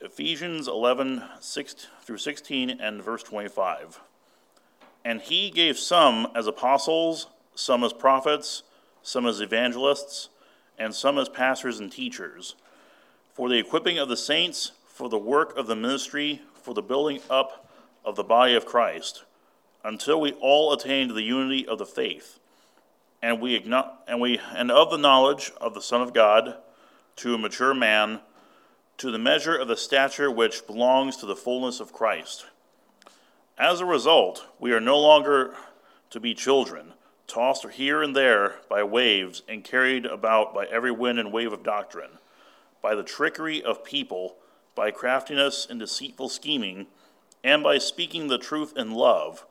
Ephesians 11, 6 through 16, and verse 25. And he gave some as apostles, some as prophets, some as evangelists, and some as pastors and teachers, for the equipping of the saints, for the work of the ministry, for the building up of the body of Christ, until we all attain to the unity of the faith, and we and we and of the knowledge of the Son of God, to a mature man, to the measure of the stature which belongs to the fullness of Christ. As a result, we are no longer to be children, tossed here and there by waves and carried about by every wind and wave of doctrine, by the trickery of people, by craftiness and deceitful scheming, and by speaking the truth in love.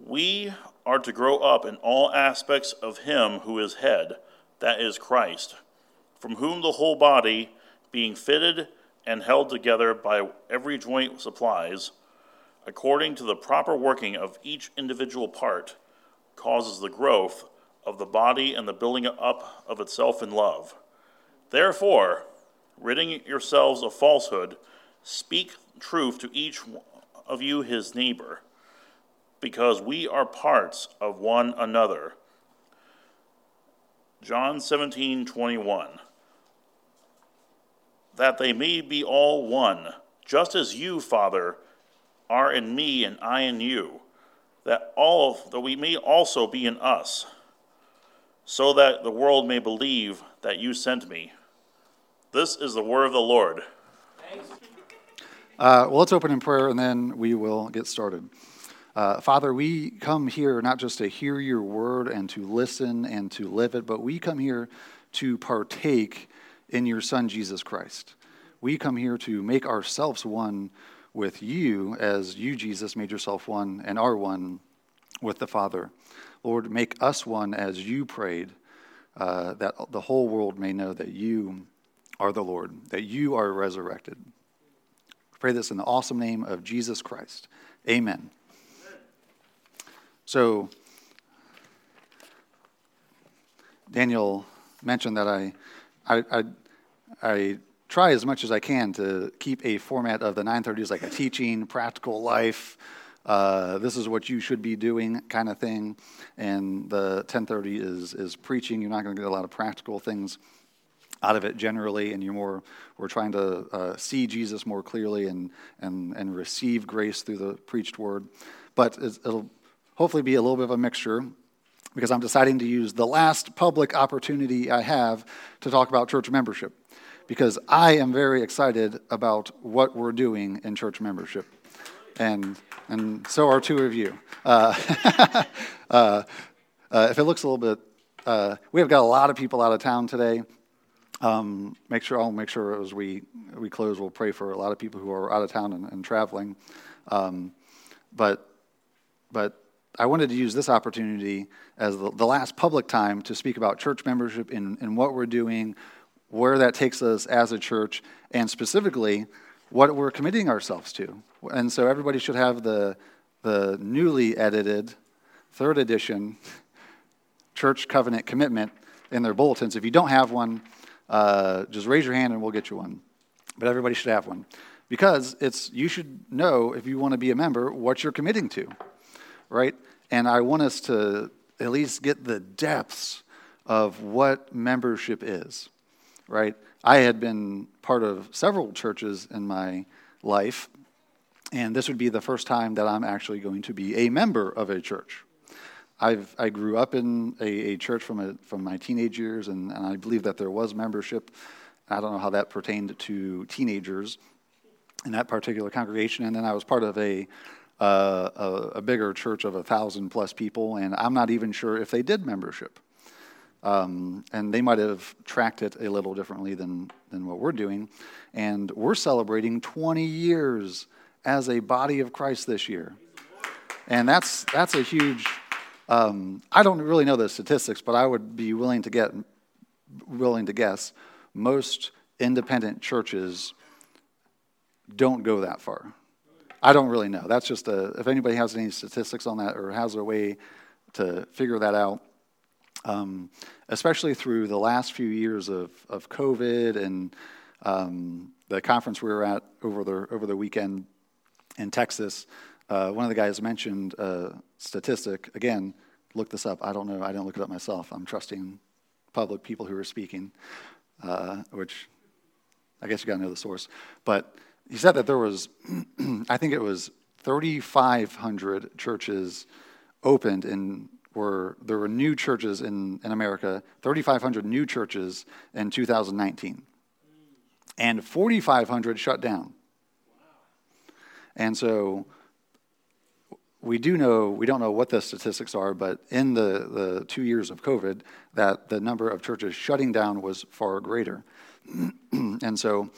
We are to grow up in all aspects of Him who is head, that is Christ, from whom the whole body, being fitted and held together by every joint supplies, according to the proper working of each individual part, causes the growth of the body and the building up of itself in love. Therefore, ridding yourselves of falsehood, speak truth to each of you his neighbor, because we are parts of one another. John 17, 21. That they may be all one, just as you, Father, are in me and I in you, that all that we may also be in us, so that the world may believe that you sent me. This is the word of the Lord. Uh, well, let's open in prayer and then we will get started. Uh, Father, we come here not just to hear your word and to listen and to live it, but we come here to partake in your Son, Jesus Christ. We come here to make ourselves one with you as you, Jesus, made yourself one and are one with the Father. Lord, make us one as you prayed, uh, that the whole world may know that you are the Lord, that you are resurrected. Pray this in the awesome name of Jesus Christ. Amen. So, Daniel mentioned that I, I, I, I try as much as I can to keep a format of the 930s like a teaching, practical life, uh, this is what you should be doing kind of thing. And the 1030 is, is preaching. You're not going to get a lot of practical things out of it generally, and you're more, we're trying to uh, see Jesus more clearly and, and, and receive grace through the preached word. But it'll hopefully be a little bit of a mixture because I'm deciding to use the last public opportunity I have to talk about church membership because I am very excited about what we're doing in church membership. And, and so are two of you. Uh, uh, uh, if it looks a little bit, uh, we have got a lot of people out of town today. Um, make sure I'll make sure as we we close, we'll pray for a lot of people who are out of town and, and traveling. Um, but but I wanted to use this opportunity as the, the, last public time to speak about church membership and, and what we're doing, where that takes us as a church, and specifically what we're committing ourselves to. And so everybody should have the, the newly edited third edition church covenant commitment in their bulletins. If you don't have one, uh, just raise your hand and we'll get you one. But everybody should have one. Because it's you should know if you want to be a member what you're committing to. Right? And I want us to at least get the depths of what membership is. Right? I had been part of several churches in my life, and this would be the first time that I'm actually going to be a member of a church. I've, I grew up in a, a church from, a, from my teenage years, and, and I believe that there was membership. I don't know how that pertained to teenagers in that particular congregation. And then I was part of a, uh, a, a, bigger church of a thousand plus people, and I'm not even sure if they did membership. Um, and they might have tracked it a little differently than, than what we're doing. And we're celebrating 20 years as a body of Christ this year. And that's, that's a huge, um, I don't really know the statistics, but I would be willing to get, willing to guess most independent churches don't go that far. I don't really know. That's just a, if anybody has any statistics on that or has a way to figure that out, um, especially through the last few years of, of COVID and, um, the conference we were at over the over the weekend in Texas, uh, one of the guys mentioned a statistic. Again, look this up. I don't know. I didn't look it up myself. I'm trusting public people who are speaking, uh, which I guess you got to know the source. But he said that there was, I think it was 3,500 churches opened in were there were new churches in, in America, 3,500 new churches in 2019, and 4,500 shut down. And so we do know, we don't know what the statistics are, but in the, the two years of COVID, that the number of churches shutting down was far greater. and so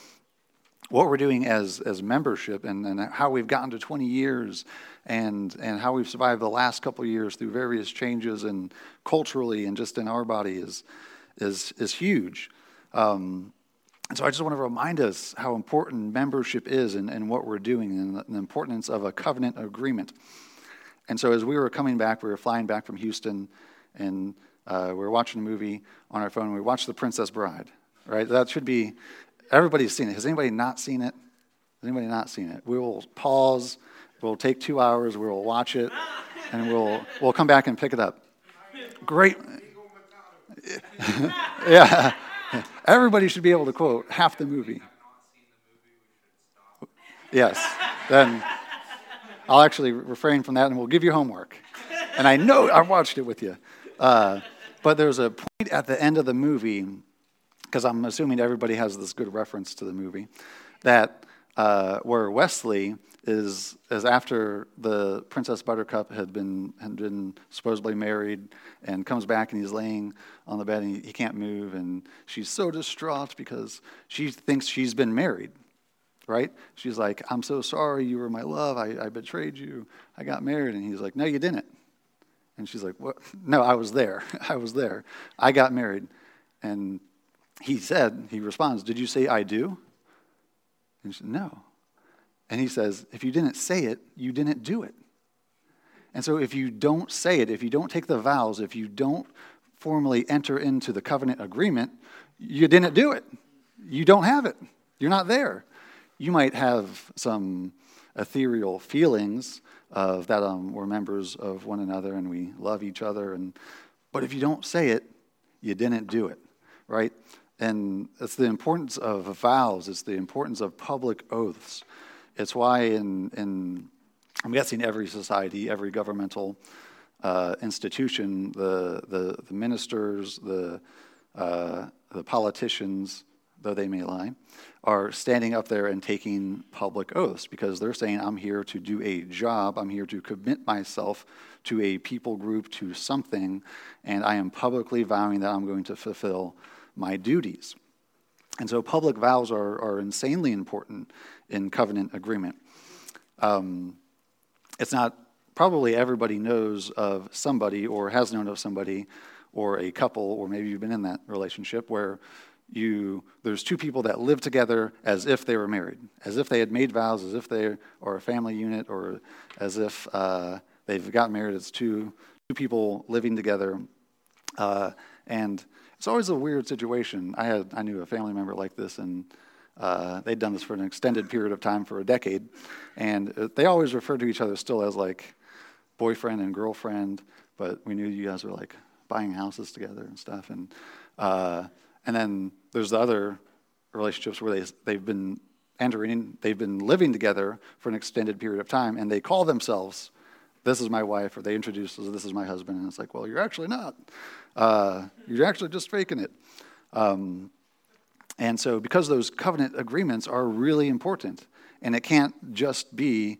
what we're doing as, as membership and, and how we've gotten to 20 years and, and how we've survived the last couple years through various changes and culturally and just in our body is, is, is huge. Um, and so I just want to remind us how important membership is and, and what we're doing and the, and the importance of a covenant agreement. And so as we were coming back, we were flying back from Houston and uh, we were watching a movie on our phone. We watched The Princess Bride, right? That should be, everybody's seen it. Has anybody not seen it? Has anybody not seen it? We will pause. We'll take two hours. We will watch it, and we'll we'll come back and pick it up. Great. yeah. Everybody should be able to quote half the movie. Yes. Then I'll actually refrain from that, and we'll give you homework. And I know I watched it with you. Uh, but there's a point at the end of the movie because I'm assuming everybody has this good reference to the movie, that uh, where Westley is is after the Princess Buttercup had been had been supposedly married and comes back and he's laying on the bed and he, he can't move and she's so distraught because she thinks she's been married, right? She's like, "I'm so sorry, you were my love. I, I betrayed you. I got married." And he's like, "No, you didn't." And she's like, "What? No, I was there. I was there. I got married." And he said, he responds, Did you say I do? And she said, No. And he says, If you didn't say it, you didn't do it. And so if you don't say it, if you don't take the vows, if you don't formally enter into the covenant agreement, you didn't do it. You don't have it. You're not there. You might have some ethereal feelings of that um, we're members of one another and we love each other, and but if you don't say it, you didn't do it, right? And it's the importance of vows, it's the importance of public oaths. It's why, in, in I'm guessing, every society, every governmental uh, institution, the, the, the, ministers, the, uh, the politicians, though they may lie, are standing up there and taking public oaths because they're saying, I'm here to do a job, I'm here to commit myself to a people group, to something, and I am publicly vowing that I'm going to fulfill my duties. And so public vows are, are insanely important in covenant agreement. Um, it's not, probably everybody knows of somebody or has known of somebody or a couple, or maybe you've been in that relationship where you there's two people that live together as if they were married, as if they had made vows, as if they are a family unit, or as if uh, they've gotten married as two two people living together, uh, and it's always a weird situation. I had I knew a family member like this, and uh, they'd done this for an extended period of time for a decade, and uh, they always referred to each other still as like boyfriend and girlfriend. But we knew you guys were like buying houses together and stuff, and uh, and then there's the other relationships where they they've been entering, they've been living together for an extended period of time, and they call themselves this is my wife, or they introduce this is my husband, and it's like, well, you're actually not. Uh, you're actually just faking it. Um, and so, because those covenant agreements are really important, and it can't just be,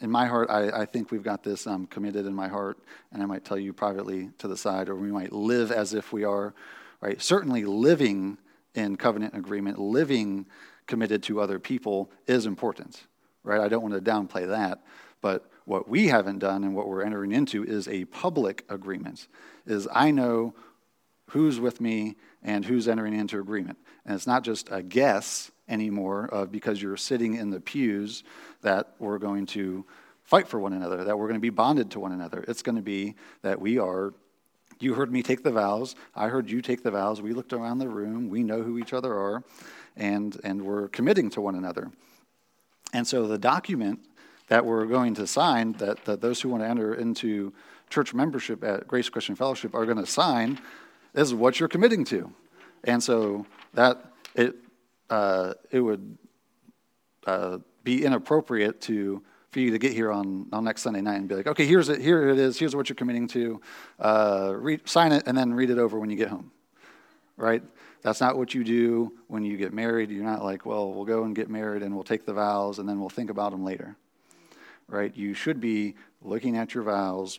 in my heart, I, I think we've got this um, committed in my heart, and I might tell you privately to the side, or we might live as if we are, right? Certainly, living in covenant agreement, living committed to other people is important, right? I don't want to downplay that, but what we haven't done and what we're entering into is a public agreement. Is I know who's with me and who's entering into agreement. And it's not just a guess anymore of because you're sitting in the pews that we're going to fight for one another, that we're going to be bonded to one another. It's going to be that we are you heard me take the vows. I heard you take the vows. We looked around the room. We know who each other are. and, and we're committing to one another. And so the document that we're going to sign, that, that those who want to enter into church membership at Grace Christian Fellowship are going to sign, is what you're committing to. And so that it, uh, it would uh, be inappropriate to for you to get here on, on next Sunday night and be like, okay, here's it, here it is, here's what you're committing to. Uh, sign it and then read it over when you get home, right? That's not what you do when you get married. You're not like, well, we'll go and get married and we'll take the vows and then we'll think about them later, right? You should be looking at your vows,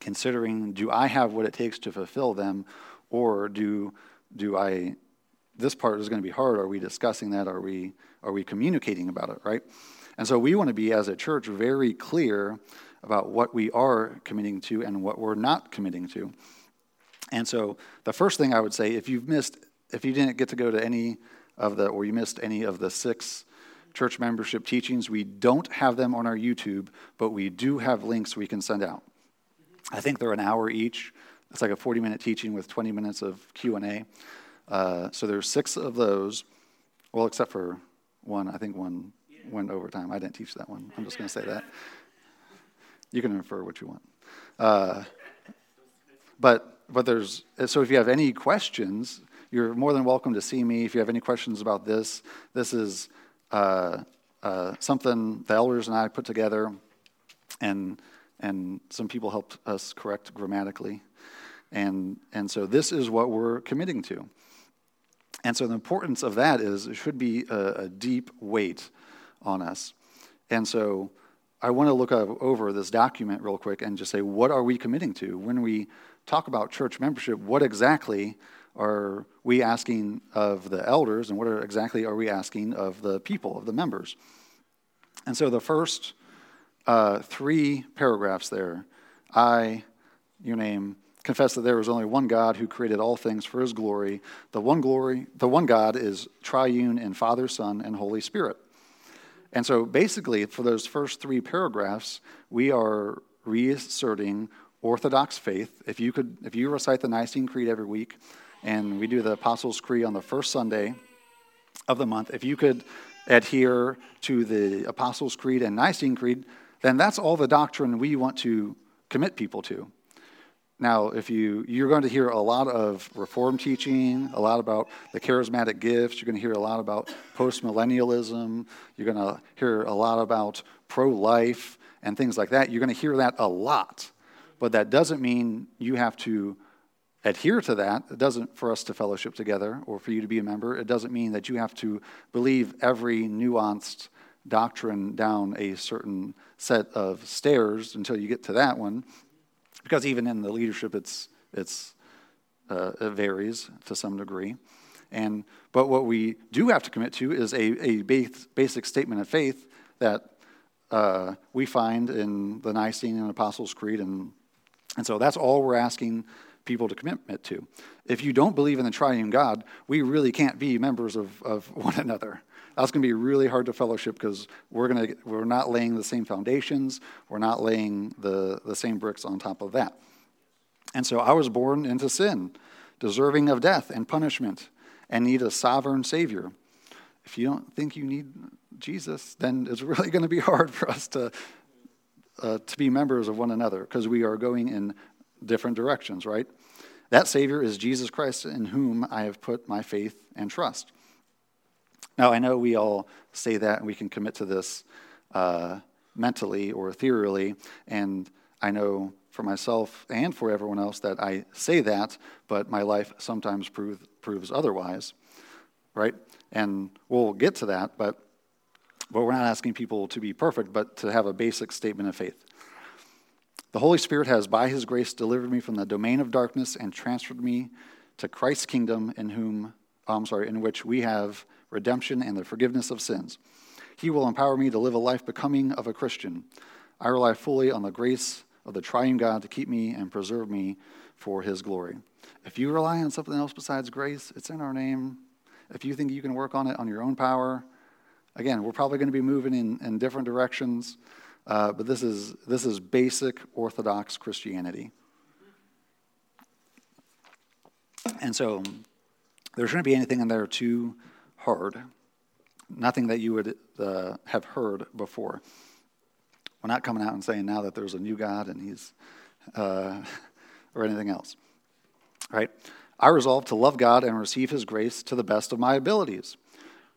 considering, do I have what it takes to fulfill them, or do do I? This part is going to be hard. Are we discussing that? Are we are we communicating about it? Right? And so we want to be, as a church, very clear about what we are committing to and what we're not committing to. And so the first thing I would say, if you've missed, if you didn't get to go to any of the, or you missed any of the six church membership teachings, we don't have them on our YouTube, but we do have links we can send out. I think they're an hour each. It's like a 40-minute teaching with 20 minutes of Q&A. Uh, so there's six of those, well, except for one. I think one went overtime. I didn't teach that one. I'm just going to say that. You can infer what you want. Uh, but but there's so if you have any questions, you're more than welcome to see me. If you have any questions about this, this is uh, uh, something the elders and I put together, and and some people helped us correct grammatically, and and so this is what we're committing to. And so the importance of that is it should be a, a deep weight on us. And so I want to look over this document real quick and just say, what are we committing to? When we talk about church membership, what exactly are we asking of the elders and what are, exactly are we asking of the people, of the members? And so the first uh, three paragraphs there I, your name, confess that there is only one God who created all things for his glory. The one glory, the one God is triune in Father, Son, and Holy Spirit. And so basically, for those first three paragraphs, we are reasserting Orthodox faith. If you could, if you recite the Nicene Creed every week, and we do the Apostles' Creed on the first Sunday of the month, if you could adhere to the Apostles' Creed and Nicene Creed, then that's all the doctrine we want to commit people to. Now, if you you're going to hear a lot of reform teaching, a lot about the charismatic gifts, you're going to hear a lot about postmillennialism, you're going to hear a lot about pro-life and things like that. You're going to hear that a lot. But that doesn't mean you have to adhere to that. It doesn't for us to fellowship together or for you to be a member. It doesn't mean that you have to believe every nuanced doctrine down a certain set of stairs until you get to that one because even in the leadership, it's, it's, uh, it varies to some degree. And, but what we do have to commit to is a, a base, basic statement of faith that uh, we find in the Nicene and Apostles' Creed. And, and so that's all we're asking people to commit to. If you don't believe in the triune God, we really can't be members of, of one another. That's going to be really hard to fellowship because we're, going to, we're not laying the same foundations, we're not laying the, the same bricks on top of that. And so I was born into sin, deserving of death and punishment, and need a sovereign Savior. If you don't think you need Jesus, then it's really going to be hard for us to, uh, to be members of one another because we are going in different directions, right? That Savior is Jesus Christ, in whom I have put my faith and trust. Now, I know we all say that and we can commit to this uh, mentally or ethereally, and I know for myself and for everyone else that I say that, but my life sometimes prove, proves otherwise, right? And we'll get to that, but, but we're not asking people to be perfect, but to have a basic statement of faith. The Holy Spirit has, by His grace, delivered me from the domain of darkness and transferred me to Christ's kingdom, in whom, I'm sorry, in which we have redemption, and the forgiveness of sins. He will empower me to live a life becoming of a Christian. I rely fully on the grace of the triune God to keep me and preserve me for his glory. If you rely on something else besides grace, it's in our name. If you think you can work on it on your own power, again, we're probably going to be moving in, in different directions, uh, but this is, this is basic Orthodox Christianity. And so there shouldn't be anything in there too hard, nothing that you would uh, have heard before. We're not coming out and saying now that there's a new God and he's, uh, or anything else. Right? I resolve to love God and receive his grace to the best of my abilities.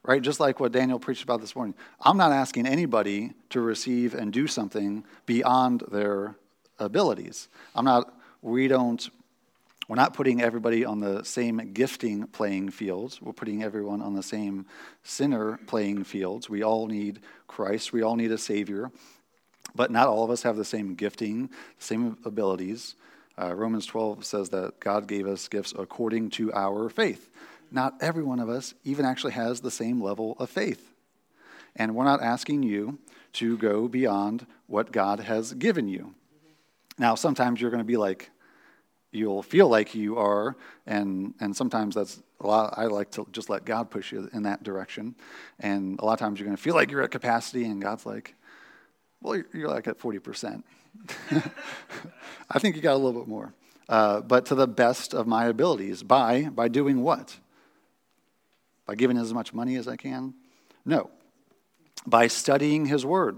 Right? Just like what Daniel preached about this morning. I'm not asking anybody to receive and do something beyond their abilities. I'm not, we don't we're not putting everybody on the same gifting playing fields. We're putting everyone on the same sinner playing fields. We all need Christ. We all need a Savior. But not all of us have the same gifting, same abilities. Uh, Romans 12 says that God gave us gifts according to our faith. Not every one of us even actually has the same level of faith. And we're not asking you to go beyond what God has given you. Now, sometimes you're going to be like, you'll feel like you are, and, and sometimes that's a lot. I like to just let God push you in that direction. And a lot of times you're going to feel like you're at capacity, and God's like, well, you're, like at 40%. I think you got a little bit more. Uh, but to the best of my abilities. By, by doing what? By giving as much money as I can? No. By studying His Word.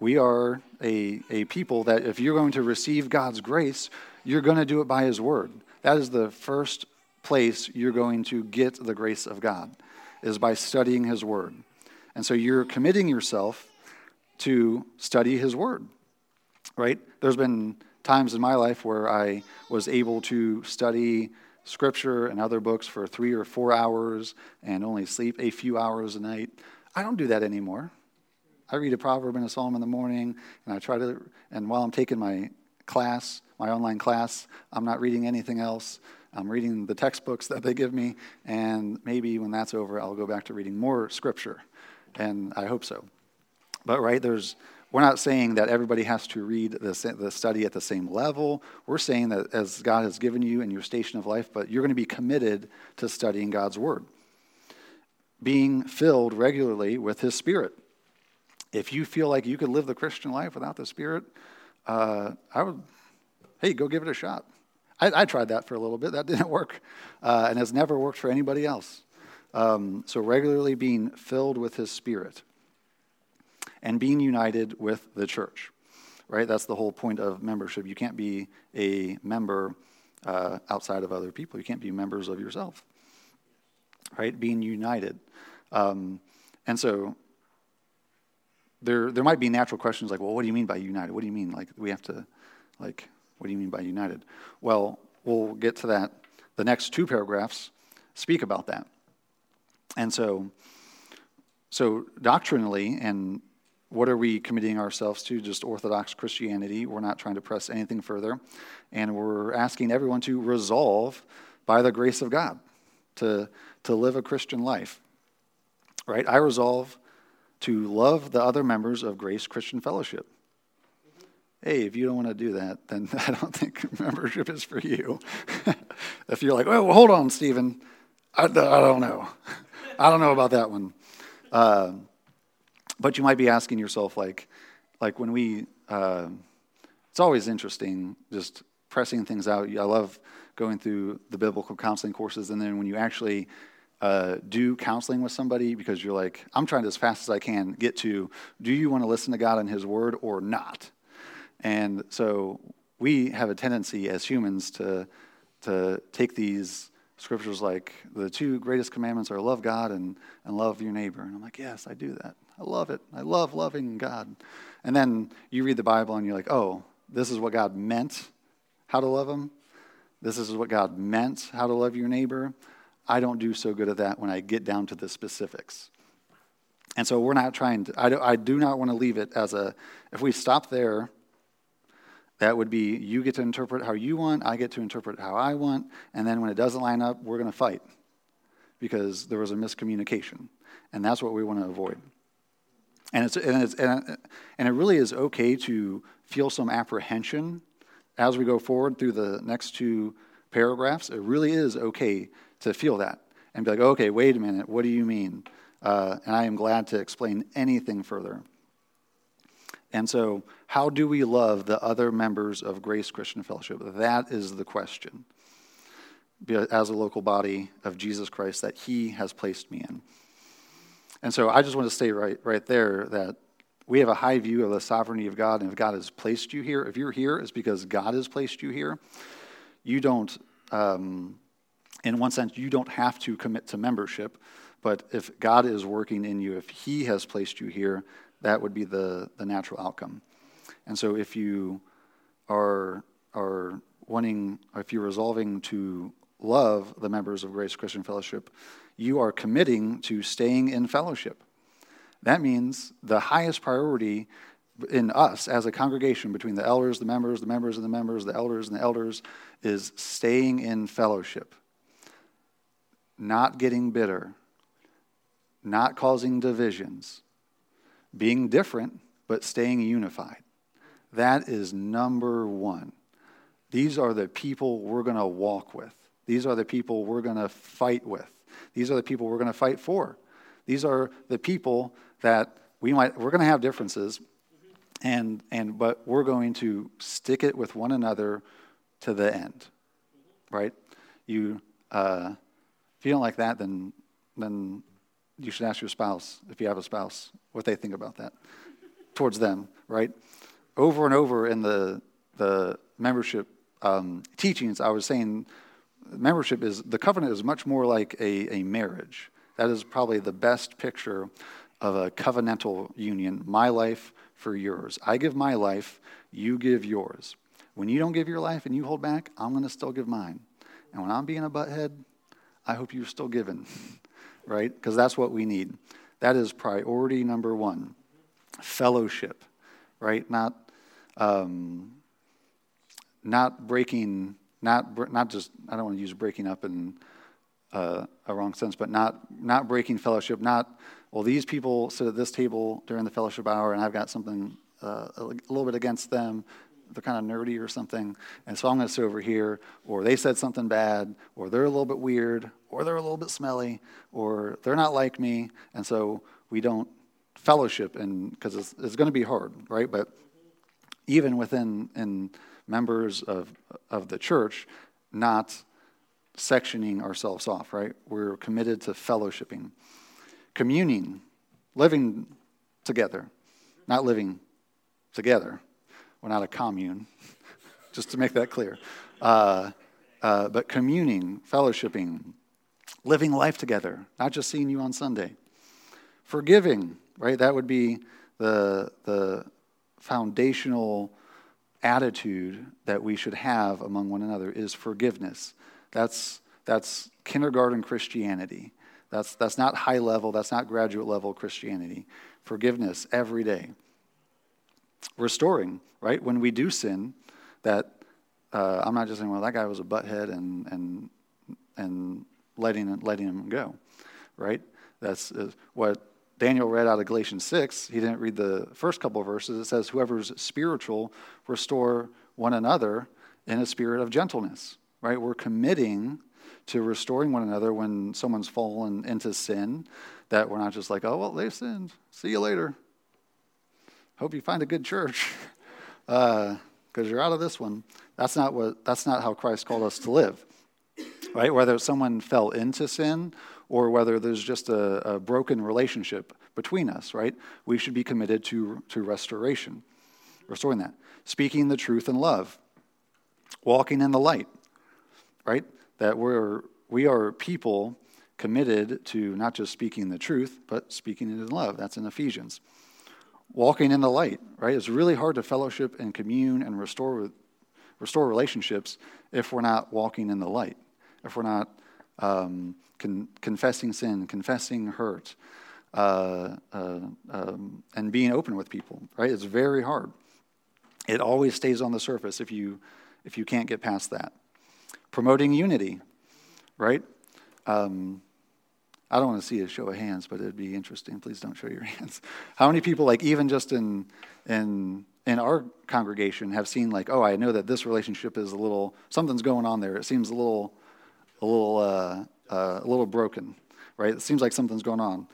We are a, a people that if you're going to receive God's grace, you're going to do it by His Word. That is the first place you're going to get the grace of God, is by studying His Word. And so you're committing yourself to study His Word, right? There's been times in my life where I was able to study Scripture and other books for three or four hours and only sleep a few hours a night. I don't do that anymore. I read a proverb and a psalm in the morning, and I try to, and while I'm taking my class, my online class. I'm not reading anything else. I'm reading the textbooks that they give me, and maybe when that's over, I'll go back to reading more scripture, and I hope so. But right, there's we're not saying that everybody has to read the, the study at the same level. We're saying that as God has given you in your station of life, but you're going to be committed to studying God's Word. Being filled regularly with His Spirit. If you feel like you could live the Christian life without the Spirit, uh, I would, hey, go give it a shot. I, I, tried that for a little bit. That didn't work, uh, and has never worked for anybody else. Um, so, regularly being filled with His Spirit and being united with the church, right? That's the whole point of membership. You can't be a member uh, outside of other people, you can't be members of yourself, right? Being united. Um, and so, there, there might be natural questions like, well, what do you mean by united? What do you mean? Like, we have to, like, what do you mean by united? Well, we'll get to that. The next two paragraphs speak about that. And so, so doctrinally, and what are we committing ourselves to? Just Orthodox Christianity. We're not trying to press anything further. And we're asking everyone to resolve by the grace of God to, to live a Christian life. Right? I resolve to love the other members of Grace Christian Fellowship. Hey, if you don't want to do that, then I don't think membership is for you. if you're like, oh, well, hold on, Stephen, I, I, don't know. I don't know about that one. Uh, but you might be asking yourself, like, like when we, uh, it's always interesting just pressing things out. I love going through the biblical counseling courses, and then when you actually uh, do counseling with somebody because you're like, I'm trying to, as fast as I can, get to do you want to listen to God and His Word or not? And so we have a tendency as humans to, to take these scriptures like the two greatest commandments are love God and, and love your neighbor. And I'm like, yes, I do that. I love it. I love loving God. And then you read the Bible and you're like, oh, this is what God meant how to love Him. This is what God meant how to love your neighbor. I don't do so good at that when I get down to the specifics. And so we're not trying to, I do, I do not want to leave it as a, if we stop there, that would be you get to interpret how you want, I get to interpret how I want, and then when it doesn't line up, we're going to fight because there was a miscommunication. And that's what we want to avoid. And, it's, and, it's, and, and it really is okay to feel some apprehension as we go forward through the next two paragraphs. It really is okay to feel that and be like, okay, wait a minute, what do you mean? Uh, and I am glad to explain anything further. And so, how do we love the other members of Grace Christian Fellowship? That is the question. as a local body of Jesus Christ that He has placed me in. And so I just want to say right, right there that we have a high view of the sovereignty of God, and if God has placed you here, if you're here, it's because God has placed you here. You don't, um, in one sense, you don't have to commit to membership, but if God is working in you, if He has placed you here, that would be the, the natural outcome. And so if you are, are wanting, if you're resolving to love the members of Grace Christian Fellowship, you are committing to staying in fellowship. That means the highest priority in us as a congregation, between the elders, the members, the members and the members, the elders and the elders, is staying in fellowship, not getting bitter, not causing divisions, being different, but staying unified. That is number one. These are the people we're going to walk with. These are the people we're going to fight with. These are the people we're going to fight for. These are the people that we might we're going to have differences and and but we're going to stick it with one another to the end. Right? You uh, if you don't like that then then you should ask your spouse if you have a spouse what they think about that towards them, right? Over and over in the the membership um, teachings, I was saying membership is the covenant is much more like a, a marriage. That is probably the best picture of a covenantal union. My life for yours. I give my life, you give yours. When you don't give your life and you hold back, I'm going to still give mine. And when I'm being a butthead, I hope you're still giving, right? Because that's what we need. That is priority number one fellowship, right? Not, um, not breaking not, not just, I don't want to use breaking up in uh, a wrong sense, but not, not breaking fellowship, not, well, these people sit at this table during the fellowship hour and I've got something uh, a little bit against them. They're kind of nerdy or something. And so I'm going to sit over here, or they said something bad, or they're a little bit weird, or they're a little bit smelly, or they're not like me. And so we don't fellowship and because it's, it's going to be hard, right? But even within in members of, of the church, not sectioning ourselves off, right? We're committed to fellowshipping, communing, living together, not living together. We're not a commune, just to make that clear. Uh, uh, but communing, fellowshipping, living life together, not just seeing you on Sunday. Forgiving, right? That would be the, the foundational attitude that we should have among one another is forgiveness. That's, that's kindergarten Christianity. That's, that's not high level, that's not graduate level Christianity. Forgiveness every day. Restoring, right? When we do sin, that uh, I'm not just saying, well, that guy was a butthead and, and, and letting, letting him go, right? That's uh, what Daniel read out of Galatians 6, he didn't read the first couple verses. It says, Whoever's spiritual, restore one another in a spirit of gentleness, right? We're committing to restoring one another when someone's fallen into sin, that we're not just like, oh, well, they've sinned. See you later. Hope you find a good church because uh, you're out of this one. That's not, what, that's not how Christ called us to live, right? Whether someone fell into sin or whether there's just a, a broken relationship between us, right? We should be committed to, to restoration, restoring that. Speaking the truth in love, walking in the light, right? That we're, we are people committed to not just speaking the truth, but speaking it in love. That's in Ephesians. Walking in the light, right? It's really hard to fellowship and commune and restore, restore relationships if we're not walking in the light, if we're not um, con- confessing sin, confessing hurt, uh, uh, um, and being open with people, right? It's very hard. It always stays on the surface if you, if you can't get past that. Promoting unity, right? Um, I don't want to see a show of hands, but it'd be interesting. Please don't show your hands. How many people, like even just in in in our congregation, have seen like, oh, I know that this relationship is a little something's going on there. It seems a little a little uh, uh, a little broken, right? It seems like something's going on,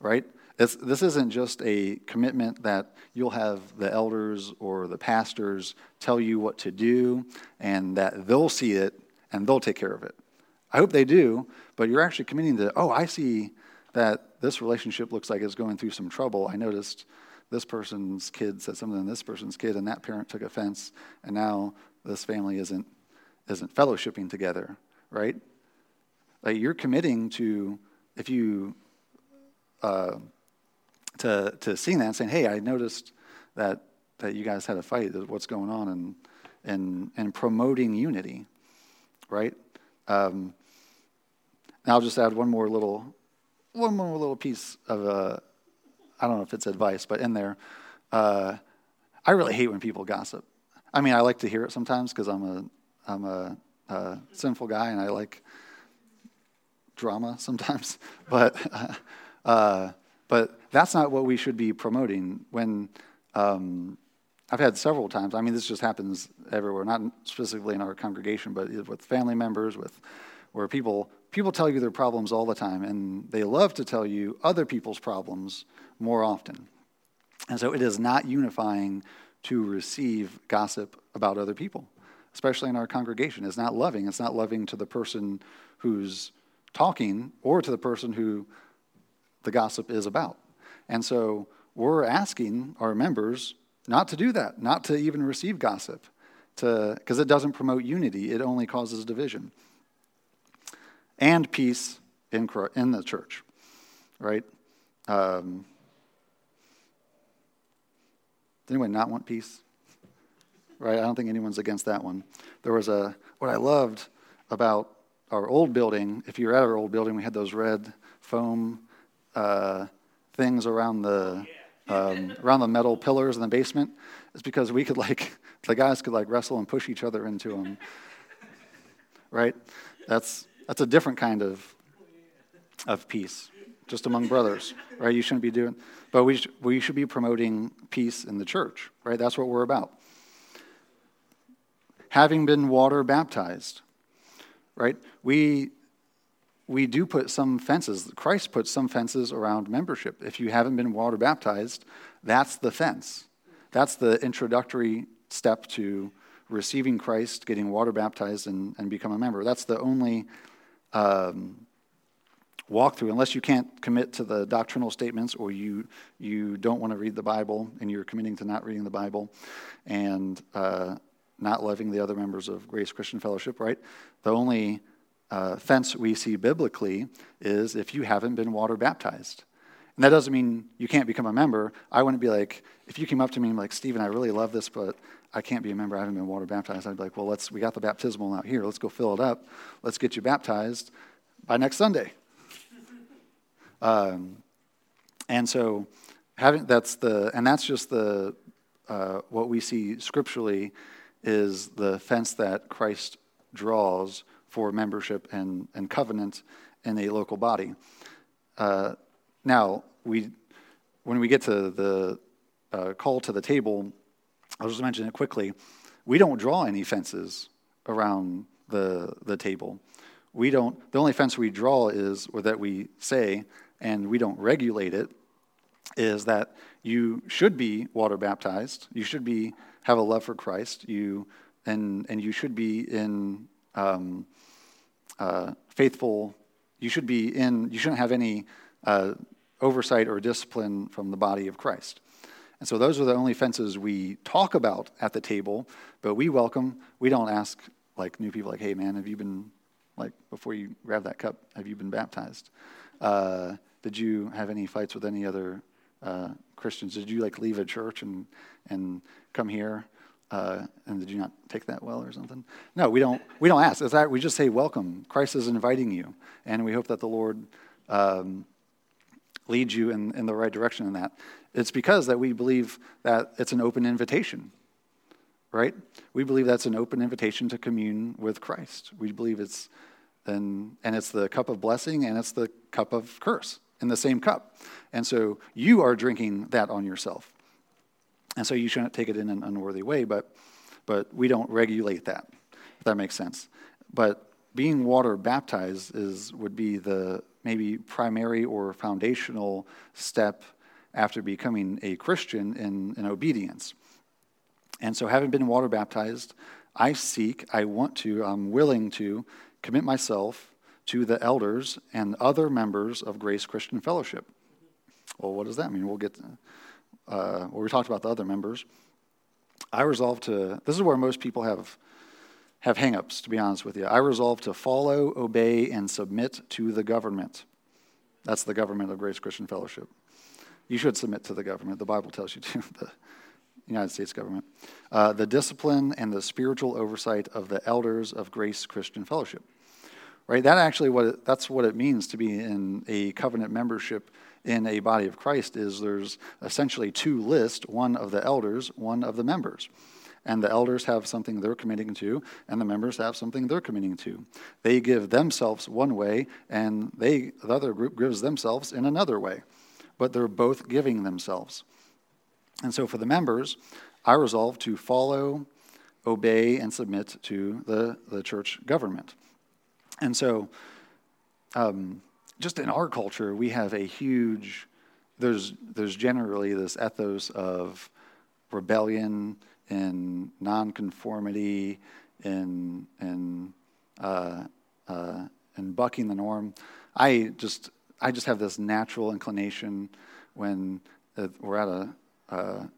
right? It's, this isn't just a commitment that you'll have the elders or the pastors tell you what to do and that they'll see it and they'll take care of it. I hope they do, but you're actually committing to, oh, I see that this relationship looks like it's going through some trouble. I noticed this person's kid said something to this person's kid, and that parent took offense, and now this family isn't isn't fellowshipping together, right? Like you're committing to if you uh, to to seeing that and saying, "Hey, I noticed that that you guys had a fight. What's going on?" and and and promoting unity, right? Um, I'll just add one more little one more little piece of uh, I don't know if it's advice, but in there, uh, I really hate when people gossip. I mean, I like to hear it sometimes because I'm a I'm a, a, sinful guy and I like drama sometimes, but uh, but that's not what we should be promoting. When um, I've had several times, I mean, this just happens everywhere, not specifically in our congregation, but with family members, with where people people tell you their problems all the time, and they love to tell you other people's problems more often. And so it is not unifying to receive gossip about other people, especially in our congregation. It's not loving. It's not loving to the person who's talking or to the person who the gossip is about. And so we're asking our members not to do that, not to even receive gossip, because it doesn't promote unity, it only causes division and peace in, in the church, right? Um, does anyone not want peace? Right? I don't think anyone's against that one. There was a, what I loved about our old building, if you were at our old building, we had those red foam uh, things around the, um, around the metal pillars in the basement. It's because we could like, the guys could like wrestle and push each other into them. right? That's, that's a different kind of, of peace, just among brothers, right? You shouldn't be doing, but we, sh- we should be promoting peace in the church, right? That's what we're about. Having been water baptized, right? We, we do put some fences. Christ puts some fences around membership. If you haven't been water baptized, that's the fence. That's the introductory step to receiving Christ, getting water baptized, and, and become a member. That's the only um, walk through, unless you can't commit to the doctrinal statements or you, you don't want to read the Bible and you're committing to not reading the Bible and uh, not loving the other members of Grace Christian Fellowship, right? The only uh, fence we see biblically is if you haven't been water baptized. And that doesn't mean you can't become a member. I wouldn't be like, if you came up to me and like, Stephen, I really love this, but I can't be a member. I haven't been water baptized. I'd be like, well, let's, we got the baptismal out here. Let's go fill it up. Let's get you baptized by next Sunday. Um, and so, having that's the, and that's just the, uh, what we see scripturally is the fence that Christ draws for membership and, and covenant in a local body. Uh, now, we, when we get to the uh, call to the table, I'll just mention it quickly. We don't draw any fences around the, the table. We don't, the only fence we draw is, or that we say, and we don't regulate it, is that you should be water baptized. You should be, have a love for Christ. You, and, and you should be in um, uh, faithful, you should be in, you shouldn't have any uh, oversight or discipline from the body of Christ. And so those are the only fences we talk about at the table, but we welcome, we don't ask like new people like, hey man, have you been, like before you grab that cup, have you been baptized? Uh, did you have any fights with any other uh, Christians? Did you like leave a church and, and come here? Uh, and did you not take that well or something? No, we don't. We don't ask. That, we just say welcome. Christ is inviting you, and we hope that the Lord um, leads you in, in the right direction in that. It's because that we believe that it's an open invitation, right? We believe that's an open invitation to commune with Christ. We believe it's, and, and it's the cup of blessing and it's the cup of curse in the same cup. And so you are drinking that on yourself. And so you shouldn't take it in an unworthy way, but, but we don't regulate that, if that makes sense. But being water baptized is, would be the maybe primary or foundational step after becoming a Christian in, in obedience. And so, having been water baptized, I seek, I want to, I'm willing to commit myself to the elders and other members of Grace Christian Fellowship. Well, what does that mean? We'll get, uh, well, we talked about the other members. I resolve to, this is where most people have, have hangups, to be honest with you. I resolve to follow, obey, and submit to the government. That's the government of Grace Christian Fellowship. You should submit to the government. The Bible tells you to, the United States government. Uh, the discipline and the spiritual oversight of the elders of Grace Christian Fellowship. Right? That actually what it, that's what it means to be in a covenant membership in a body of Christ is there's essentially two lists, one of the elders, one of the members. And the elders have something they're committing to, and the members have something they're committing to. They give themselves one way, and they, the other group gives themselves in another way. But they're both giving themselves. And so for the members, I resolve to follow, obey, and submit to the, the church government. And so, um, just in our culture, we have a huge, there's, there's generally this ethos of rebellion and nonconformity and, in uh, uh, and bucking the norm. I just, I just have this natural inclination when we're at a, a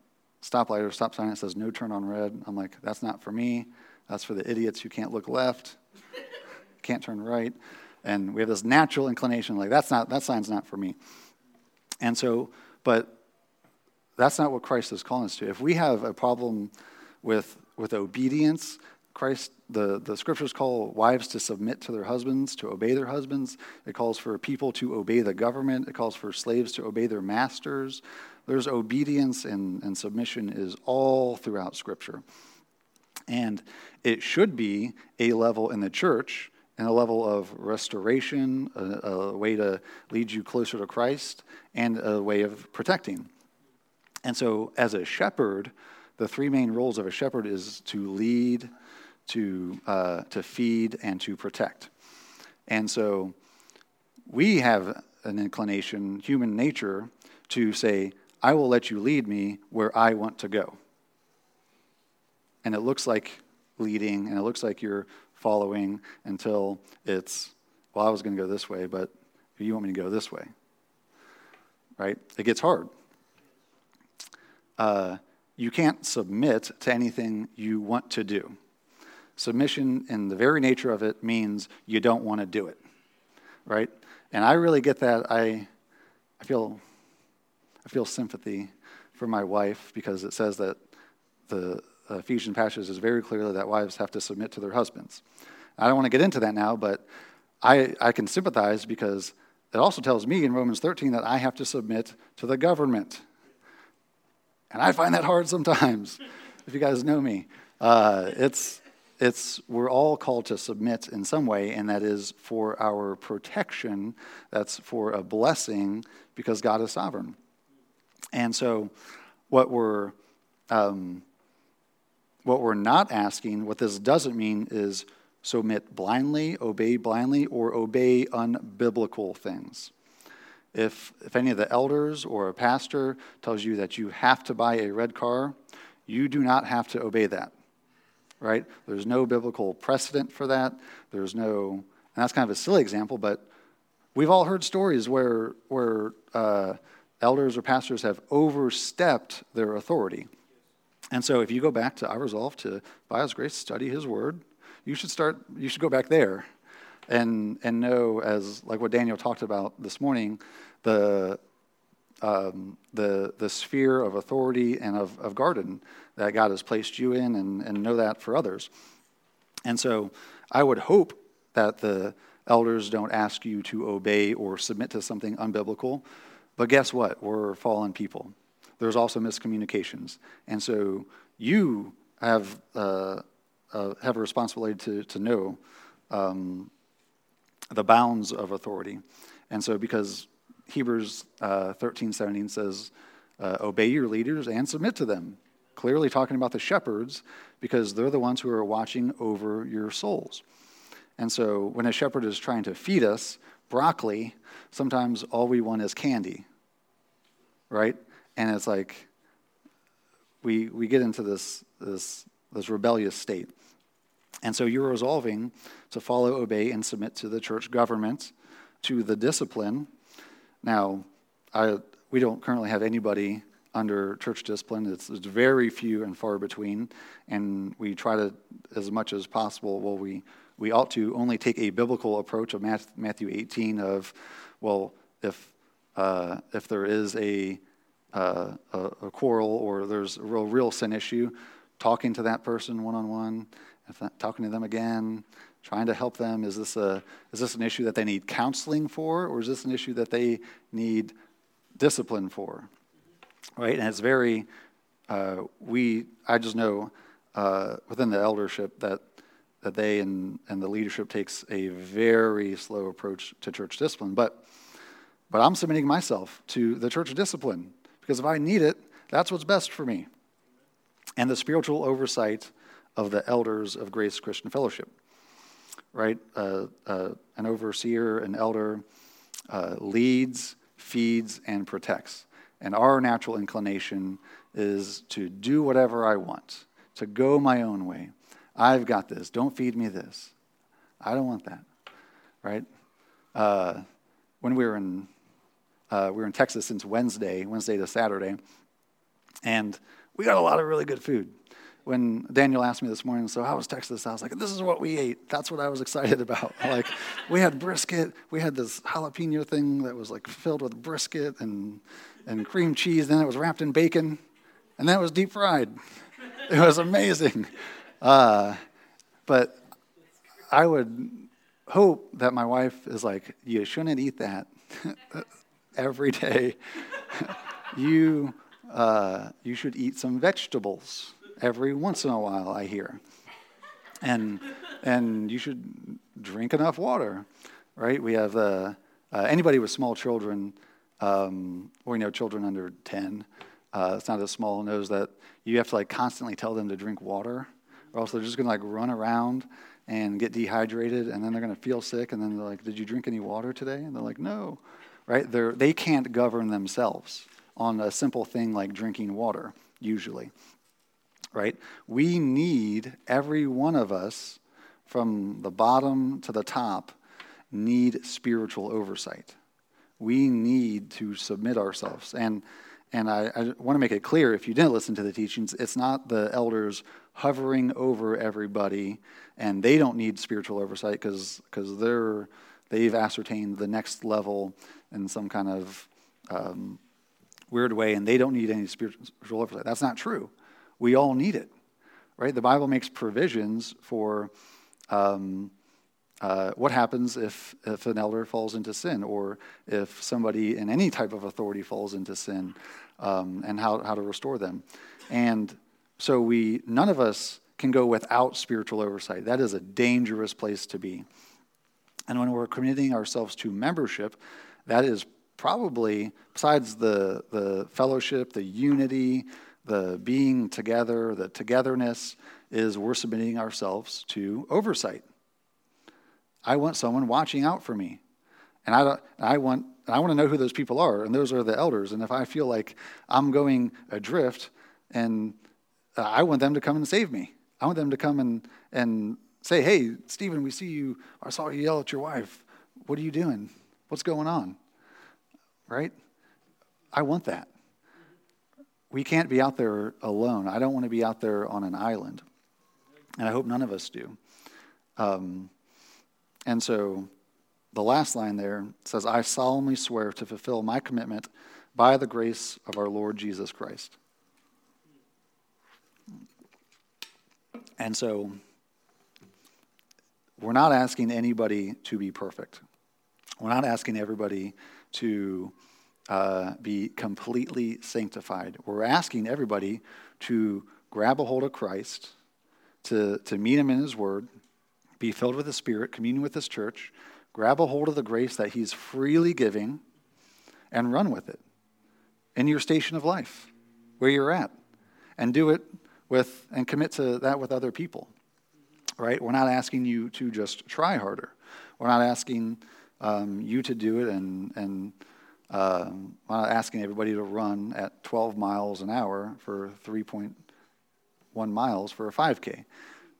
stoplight or stop sign that says no turn on red. I'm like, that's not for me. That's for the idiots who can't look left, can't turn right. And we have this natural inclination, like, that's not, that sign's not for me. And so, but that's not what Christ is calling us to. If we have a problem with, with obedience, Christ, the, the scriptures call wives to submit to their husbands, to obey their husbands. It calls for people to obey the government. It calls for slaves to obey their masters. There's obedience and, and submission is all throughout scripture. And it should be a level in the church and a level of restoration, a, a, way to lead you closer to Christ, and a way of protecting. And so, as a shepherd, the three main roles of a shepherd is to lead, to, uh, to feed, and to protect. And so, we have an inclination, human nature, to say, I will let you lead me where I want to go. And it looks like leading, and it looks like you're following until it's, well, I was going to go this way, but you want me to go this way. Right? It gets hard. Uh, you can't submit to anything you want to do. Submission, in the very nature of it, means you don't want to do it. Right? And I really get that. I, I feel, I feel sympathy for my wife because it says that the Ephesian passage is very clearly that wives have to submit to their husbands. I don't want to get into that now, but I, I can sympathize because it also tells me in Romans 13 that I have to submit to the government. And I find that hard sometimes, if you guys know me. Uh, it's, it's, we're all called to submit in some way, and that is for our protection. That's for a blessing because God is sovereign. And so, what we're um, what we're not asking, what this doesn't mean, is submit blindly, obey blindly, or obey unbiblical things. If, if any of the elders or a pastor tells you that you have to buy a red car, you do not have to obey that, right? There's no biblical precedent for that. There's no, and that's kind of a silly example, but we've all heard stories where, where uh, elders or pastors have overstepped their authority. And so if you go back to I resolve to, by His grace, study His Word, you should start, you should go back there and, and know, as like what Daniel talked about this morning, the, um, the, the sphere of authority and of, of garden that God has placed you in and, and know that for others. And so I would hope that the elders don't ask you to obey or submit to something unbiblical. But guess what? We're fallen people there's also miscommunications. And so you have, uh, uh, have a responsibility to, to know um, the bounds of authority. And so because Hebrews uh, 13, 17 says, uh, obey your leaders and submit to them. Clearly talking about the shepherds because they're the ones who are watching over your souls. And so when a shepherd is trying to feed us broccoli, sometimes all we want is candy, right? and it's like we, we get into this, this, this rebellious state. And so you're resolving to follow, obey, and submit to the church government, to the discipline. Now, I, we don't currently have anybody under church discipline. It's, it's, very few and far between, and we try to, as much as possible, well, we, we ought to only take a biblical approach of Matthew 18 of, well, if, uh, if there is a, uh, a, a, quarrel or there's a real, real sin issue, talking to that person one-on-one, talking to them again, trying to help them. Is this, a, is this an issue that they need counseling for, or is this an issue that they need discipline for? right? And it's very, uh, we, I just know uh, within the eldership that, that they and, and the leadership takes a very slow approach to church discipline. But, but I'm submitting myself to the church discipline because if I need it, that's what's best for me. And the spiritual oversight of the elders of Grace Christian Fellowship, right? Uh, uh an overseer, an elder, uh, leads, feeds, and protects. And our natural inclination is to do whatever I want, to go my own way. I've got this. Don't feed me this. I don't want that, right? Uh, when we were in uh, we were in Texas since Wednesday, Wednesday to Saturday, and we got a lot of really good food. When Daniel asked me this morning, so how was Texas? I was like, this is what we ate. That's what I was excited about. like, we had brisket. We had this jalapeno thing that was like filled with brisket and and cream cheese. Then it was wrapped in bacon, and then it was deep fried. It was amazing. Uh, but I would hope that my wife is like, you shouldn't eat that every day. you, uh, you should eat some vegetables every once in a while, I hear. And, and you should drink enough water, right? We have uh, uh, anybody with small children um, or you know children under 10 uh, it's not as small knows that you have to like constantly tell them to drink water or else they're just going to like run around and get dehydrated and then they're going to feel sick and then they're like did you drink any water today and they're like no right they're, they can't govern themselves on a simple thing like drinking water usually right we need every one of us from the bottom to the top need spiritual oversight we need to submit ourselves. And, and I, I want to make it clear if you didn't listen to the teachings, it's not the elders hovering over everybody and they don't need spiritual oversight because they're they've ascertained the next level in some kind of um, weird way and they don't need any spiritual oversight. That's not true. We all need it, right? The Bible makes provisions for um, uh, what happens if, if an elder falls into sin or if somebody in any type of authority falls into sin um, and how, how to restore them. And so we, none of us can go without spiritual oversight. That is a dangerous place to be. And when we're committing ourselves to membership, that is probably, besides the, the fellowship, the unity, the being together, the togetherness, is we're submitting ourselves to oversight. I want someone watching out for me. And I, don't, I, want, I want to know who those people are, and those are the elders. And if I feel like I'm going adrift, and uh, I want them to come and save me. I want them to come and, and say, hey, Stephen, we see you. I saw you yell at your wife. What are you doing? What's going on? Right? I want that. We can't be out there alone. I don't want to be out there on an island. And I hope none of us do. Um, and so the last line there says, I solemnly swear to fulfill my commitment by the grace of our Lord Jesus Christ. And so we're not asking anybody to be perfect. We're not asking everybody to uh, be completely sanctified. We're asking everybody to grab a hold of Christ, to, to meet him in his word, be filled with the Spirit, communion with His church, grab a hold of the grace that He's freely giving, and run with it in your station of life, where you're at, and do it with and commit to that with other people. Right? We're not asking you to just try harder. We're not asking um, you to do it, and and um, asking everybody to run at 12 miles an hour for 3.1 miles for a 5K.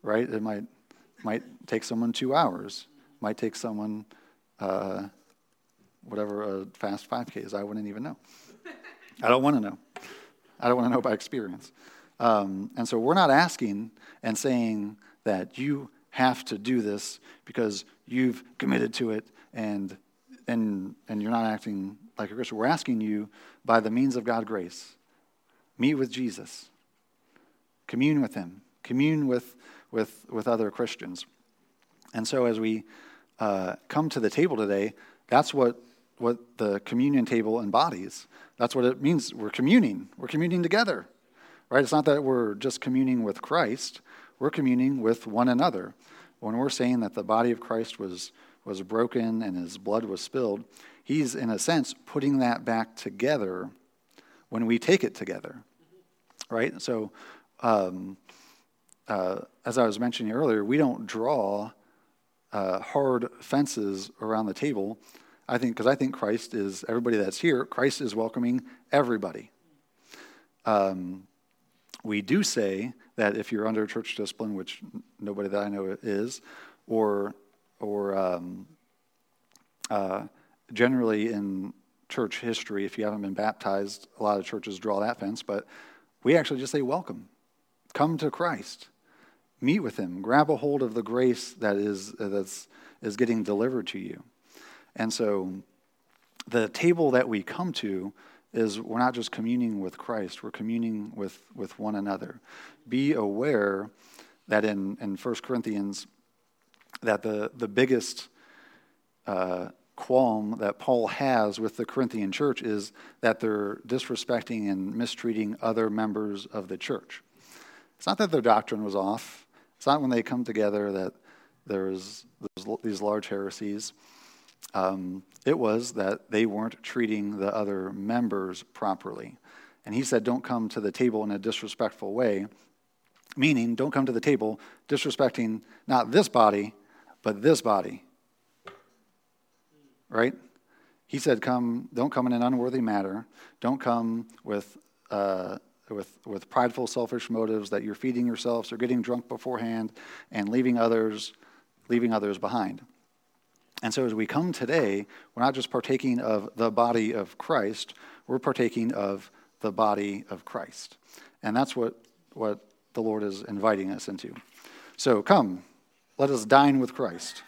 Right? It might might take someone two hours, might take someone uh, whatever a fast 5K is. I wouldn't even know. I don't want to know. I don't want to know by experience. Um, and so we're not asking and saying that you have to do this because you've committed to it and, and, and you're not acting like a Christian. We're asking you by the means of God's grace, meet with Jesus, commune with Him, commune with, with, with other Christians. And so as we uh, come to the table today, that's what, what the communion table embodies. That's what it means. We're communing, we're communing together right? It's not that we're just communing with Christ, we're communing with one another. When we're saying that the body of Christ was, was broken and his blood was spilled, he's, in a sense, putting that back together when we take it together, right? So, um, uh, as I was mentioning earlier, we don't draw uh, hard fences around the table. I think, because I think Christ is, everybody that's here, Christ is welcoming everybody. Um, we do say that if you're under church discipline, which nobody that I know is, or or um, uh, generally in church history, if you haven't been baptized, a lot of churches draw that fence, but we actually just say welcome, come to Christ, meet with Him, grab a hold of the grace that is that's is getting delivered to you, and so the table that we come to is we're not just communing with Christ, we're communing with, with one another. Be aware that in, in 1 Corinthians, that the, the biggest uh, qualm that Paul has with the Corinthian church is that they're disrespecting and mistreating other members of the church. It's not that their doctrine was off. It's not when they come together that there's, there's these large heresies. Um, it was that they weren't treating the other members properly. And he said, Don't come to the table in a disrespectful way, meaning, don't come to the table disrespecting not this body, but this body. Right? He said, Come, don't come in an unworthy manner. Don't come with. Uh, with, with prideful, selfish motives that you're feeding yourselves or getting drunk beforehand and leaving others, leaving others behind. And so as we come today, we're not just partaking of the body of Christ, we're partaking of the body of Christ. And that's what, what the Lord is inviting us into. So come, let us dine with Christ.